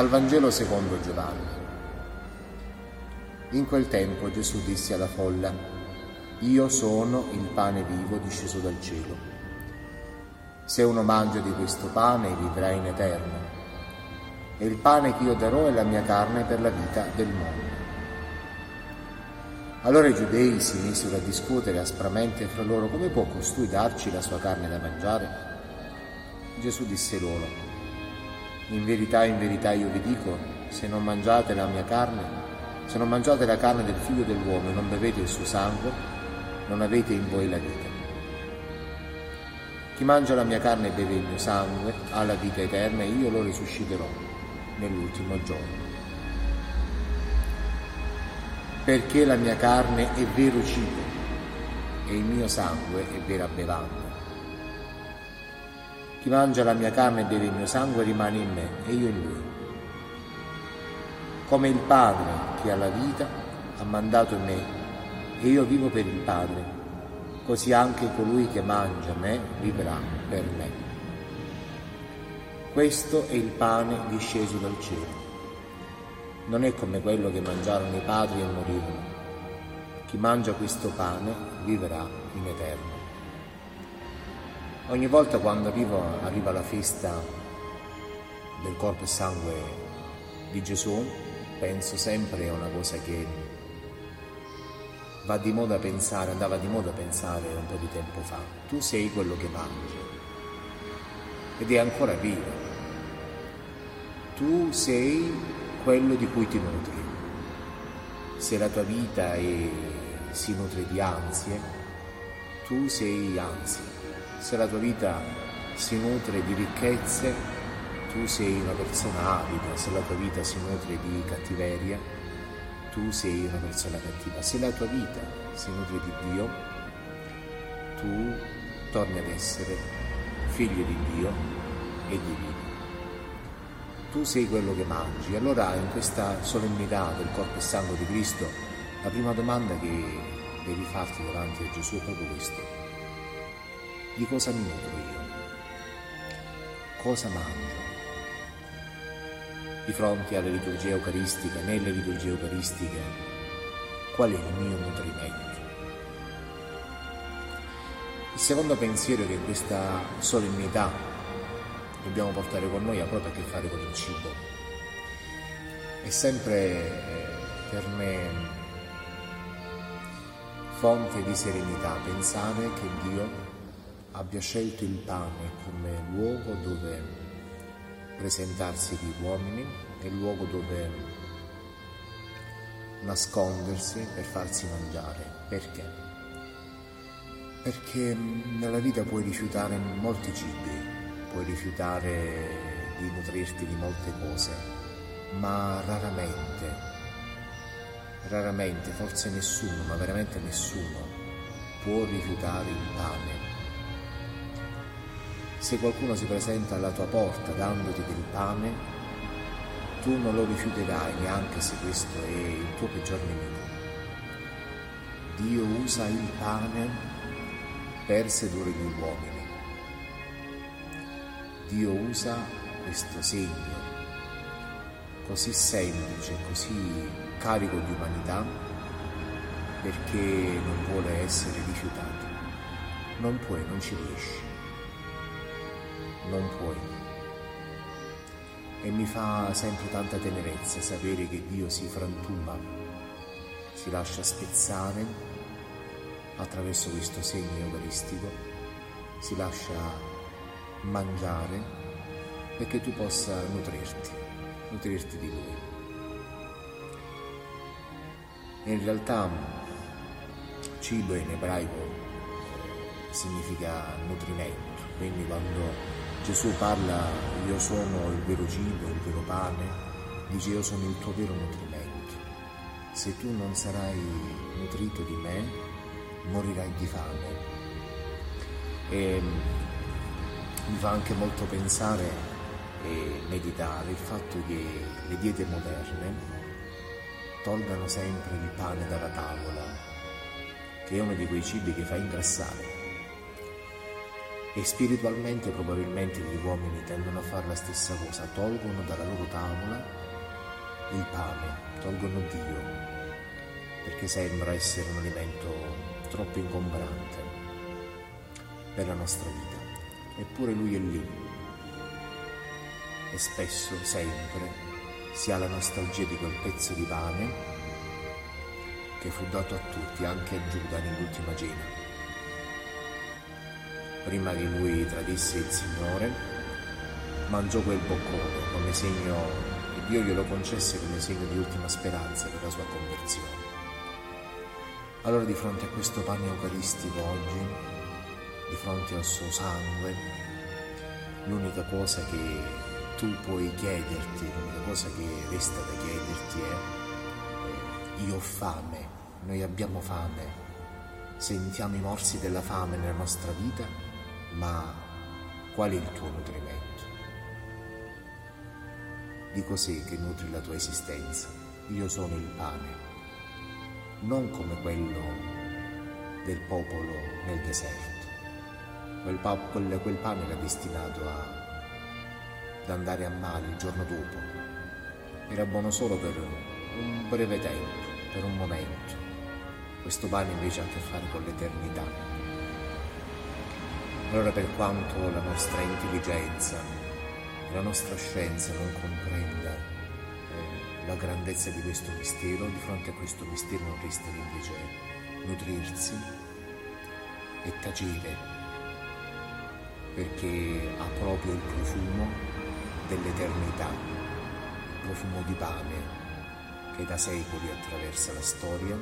Dal Vangelo secondo Giovanni. In quel tempo Gesù disse alla folla, Io sono il pane vivo disceso dal cielo. Se uno mangia di questo pane vivrà in eterno. E il pane che io darò è la mia carne per la vita del mondo. Allora i giudei si misero a discutere aspramente fra loro come può costui darci la sua carne da mangiare? Gesù disse loro, in verità, in verità io vi dico, se non mangiate la mia carne, se non mangiate la carne del figlio dell'uomo e non bevete il suo sangue, non avete in voi la vita. Chi mangia la mia carne e beve il mio sangue ha la vita eterna e io lo risusciterò nell'ultimo giorno. Perché la mia carne è vero cibo e il mio sangue è vera bevanda. Chi mangia la mia carne e beve il mio sangue rimane in me e io in lui. Come il Padre che ha la vita ha mandato me e io vivo per il Padre, così anche colui che mangia me vivrà per me. Questo è il pane disceso dal cielo. Non è come quello che mangiarono i padri e morirono. Chi mangia questo pane vivrà in eterno. Ogni volta quando arrivo, arriva la festa del corpo e sangue di Gesù, penso sempre a una cosa che va di moda pensare, andava di moda pensare un po' di tempo fa. Tu sei quello che mangi ed è ancora vivo. Tu sei quello di cui ti nutri. Se la tua vita è, si nutre di ansie, tu sei ansia se la tua vita si nutre di ricchezze, tu sei una persona avida, se la tua vita si nutre di cattiveria, tu sei una persona cattiva. Se la tua vita si nutre di Dio, tu torni ad essere figlio di Dio e divino. Tu sei quello che mangi. Allora in questa solennità del corpo e sangue di Cristo, la prima domanda che devi farti davanti a Gesù è proprio questa di cosa mi nutro io? Cosa mangio? Di fronte alla liturgia eucaristica, nelle liturgie eucaristiche, qual è il mio nutrimento? Il secondo pensiero che questa solennità dobbiamo portare con noi ha proprio a che fare con il cibo. È sempre eh, per me fonte di serenità pensare che Dio abbia scelto il pane come luogo dove presentarsi agli uomini e luogo dove nascondersi per farsi mangiare. Perché? Perché nella vita puoi rifiutare molti cibi, puoi rifiutare di nutrirti di molte cose, ma raramente, raramente, forse nessuno, ma veramente nessuno può rifiutare il pane se qualcuno si presenta alla tua porta dandoti del pane, tu non lo rifiuterai neanche se questo è il tuo peggior nemico. Dio usa il pane per sedurre gli uomini. Dio usa questo segno così semplice, così carico di umanità, perché non vuole essere rifiutato. Non puoi, non ci riesci non puoi. E mi fa sempre tanta tenerezza sapere che Dio si frantuma, si lascia spezzare attraverso questo segno eucaristico, si lascia mangiare perché tu possa nutrirti, nutrirti di Lui. In realtà cibo in ebraico significa nutrimento, quindi quando Gesù parla, io sono il vero cibo, il vero pane, dice io sono il tuo vero nutrimento. Se tu non sarai nutrito di me, morirai di fame. E mi fa anche molto pensare e meditare il fatto che le diete moderne tolgano sempre il pane dalla tavola, che è uno di quei cibi che fa ingrassare E spiritualmente probabilmente gli uomini tendono a fare la stessa cosa, tolgono dalla loro tavola il pane, tolgono Dio, perché sembra essere un alimento troppo ingombrante per la nostra vita. Eppure Lui è lì. E spesso, sempre, si ha la nostalgia di quel pezzo di pane che fu dato a tutti, anche a Giuda nell'ultima cena. Prima che lui tradisse il Signore, mangiò quel boccone come segno, e Dio glielo concesse come segno di ultima speranza della sua conversione. Allora di fronte a questo pane eucaristico oggi, di fronte al suo sangue, l'unica cosa che tu puoi chiederti, l'unica cosa che resta da chiederti è io ho fame, noi abbiamo fame, sentiamo i morsi della fame nella nostra vita, ma qual è il tuo nutrimento? Di cos'è che nutri la tua esistenza? Io sono il pane, non come quello del popolo nel deserto. Quel, pa- quel, quel pane era destinato a da andare a male il giorno dopo. Era buono solo per un breve tempo, per un momento. Questo pane invece ha a che fare con l'eternità. Allora per quanto la nostra intelligenza la nostra scienza non comprenda eh, la grandezza di questo mistero, di fronte a questo mistero non resta che invece nutrirsi e tacere perché ha proprio il profumo dell'eternità, il profumo di pane che da secoli attraversa la storia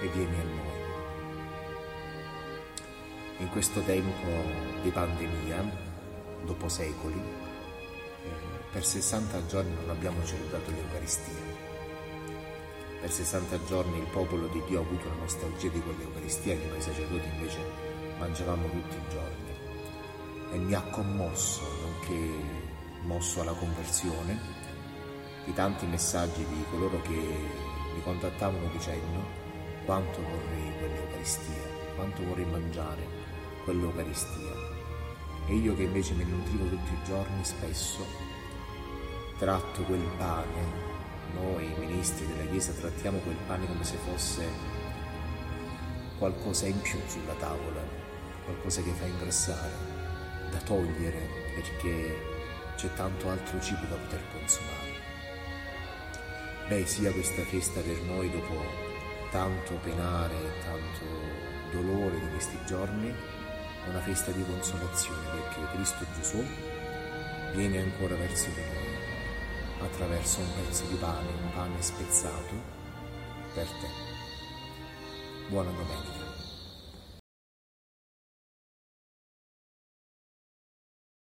e viene a noi. In questo tempo di pandemia, dopo secoli, eh, per 60 giorni non abbiamo celebrato l'Eucaristia. Per 60 giorni il popolo di Dio ha avuto la nostalgia di quell'Eucaristia che noi sacerdoti invece mangiavamo tutti i giorni e mi ha commosso, nonché mosso alla conversione, di tanti messaggi di coloro che mi contattavano dicendo quanto vorrei quell'Eucaristia, quanto vorrei mangiare quell'Eucaristia. E io che invece ne nutrivo tutti i giorni, spesso tratto quel pane, noi ministri della Chiesa trattiamo quel pane come se fosse qualcosa in più sulla tavola, qualcosa che fa ingrassare, da togliere perché c'è tanto altro cibo da poter consumare. Beh, sia questa festa per noi dopo tanto penare e tanto dolore di questi giorni, una festa di consolazione perché Cristo Gesù viene ancora verso di noi attraverso un pezzo di pane, un pane spezzato per te. Buona domenica.